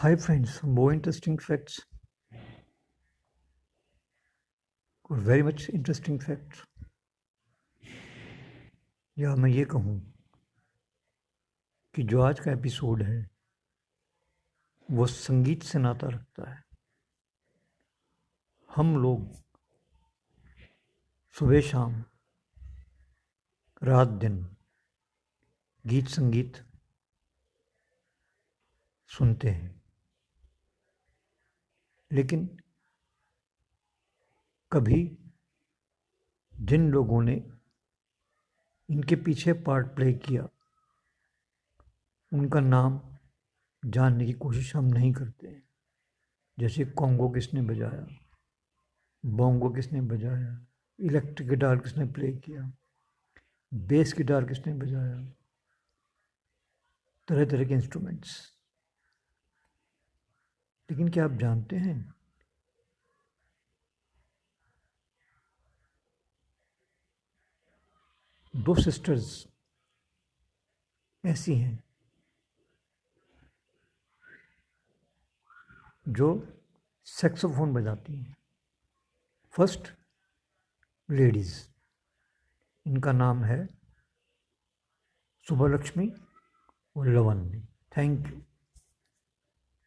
Friends, more interesting facts or very much interesting facts या मैं ये कहूँ कि जो आज का एपिसोड है वो संगीत से नाता रखता है हम लोग सुबह शाम रात दिन गीत संगीत सुनते हैं लेकिन कभी जिन लोगों ने इनके पीछे पार्ट प्ले किया, उनका नाम जानने की कोशिश हम नहीं करते हैं। जैसे कॉन्गो किसने बजाया बोंगो किसने बजाया, इलेक्ट्रिक गिटार किसने प्ले किया, बेस गिटार किसने बजाया तरह तरह के इंस्ट्रूमेंट्स लेकिन क्या आप जानते हैं? दो सिस्टर्स ऐसी हैं जो सेक्सोफोन बजाती हैं। फ़र्स्ट लेडीज़ इनका नाम है सुबह लक्ष्मी और लवन्नी। Thank you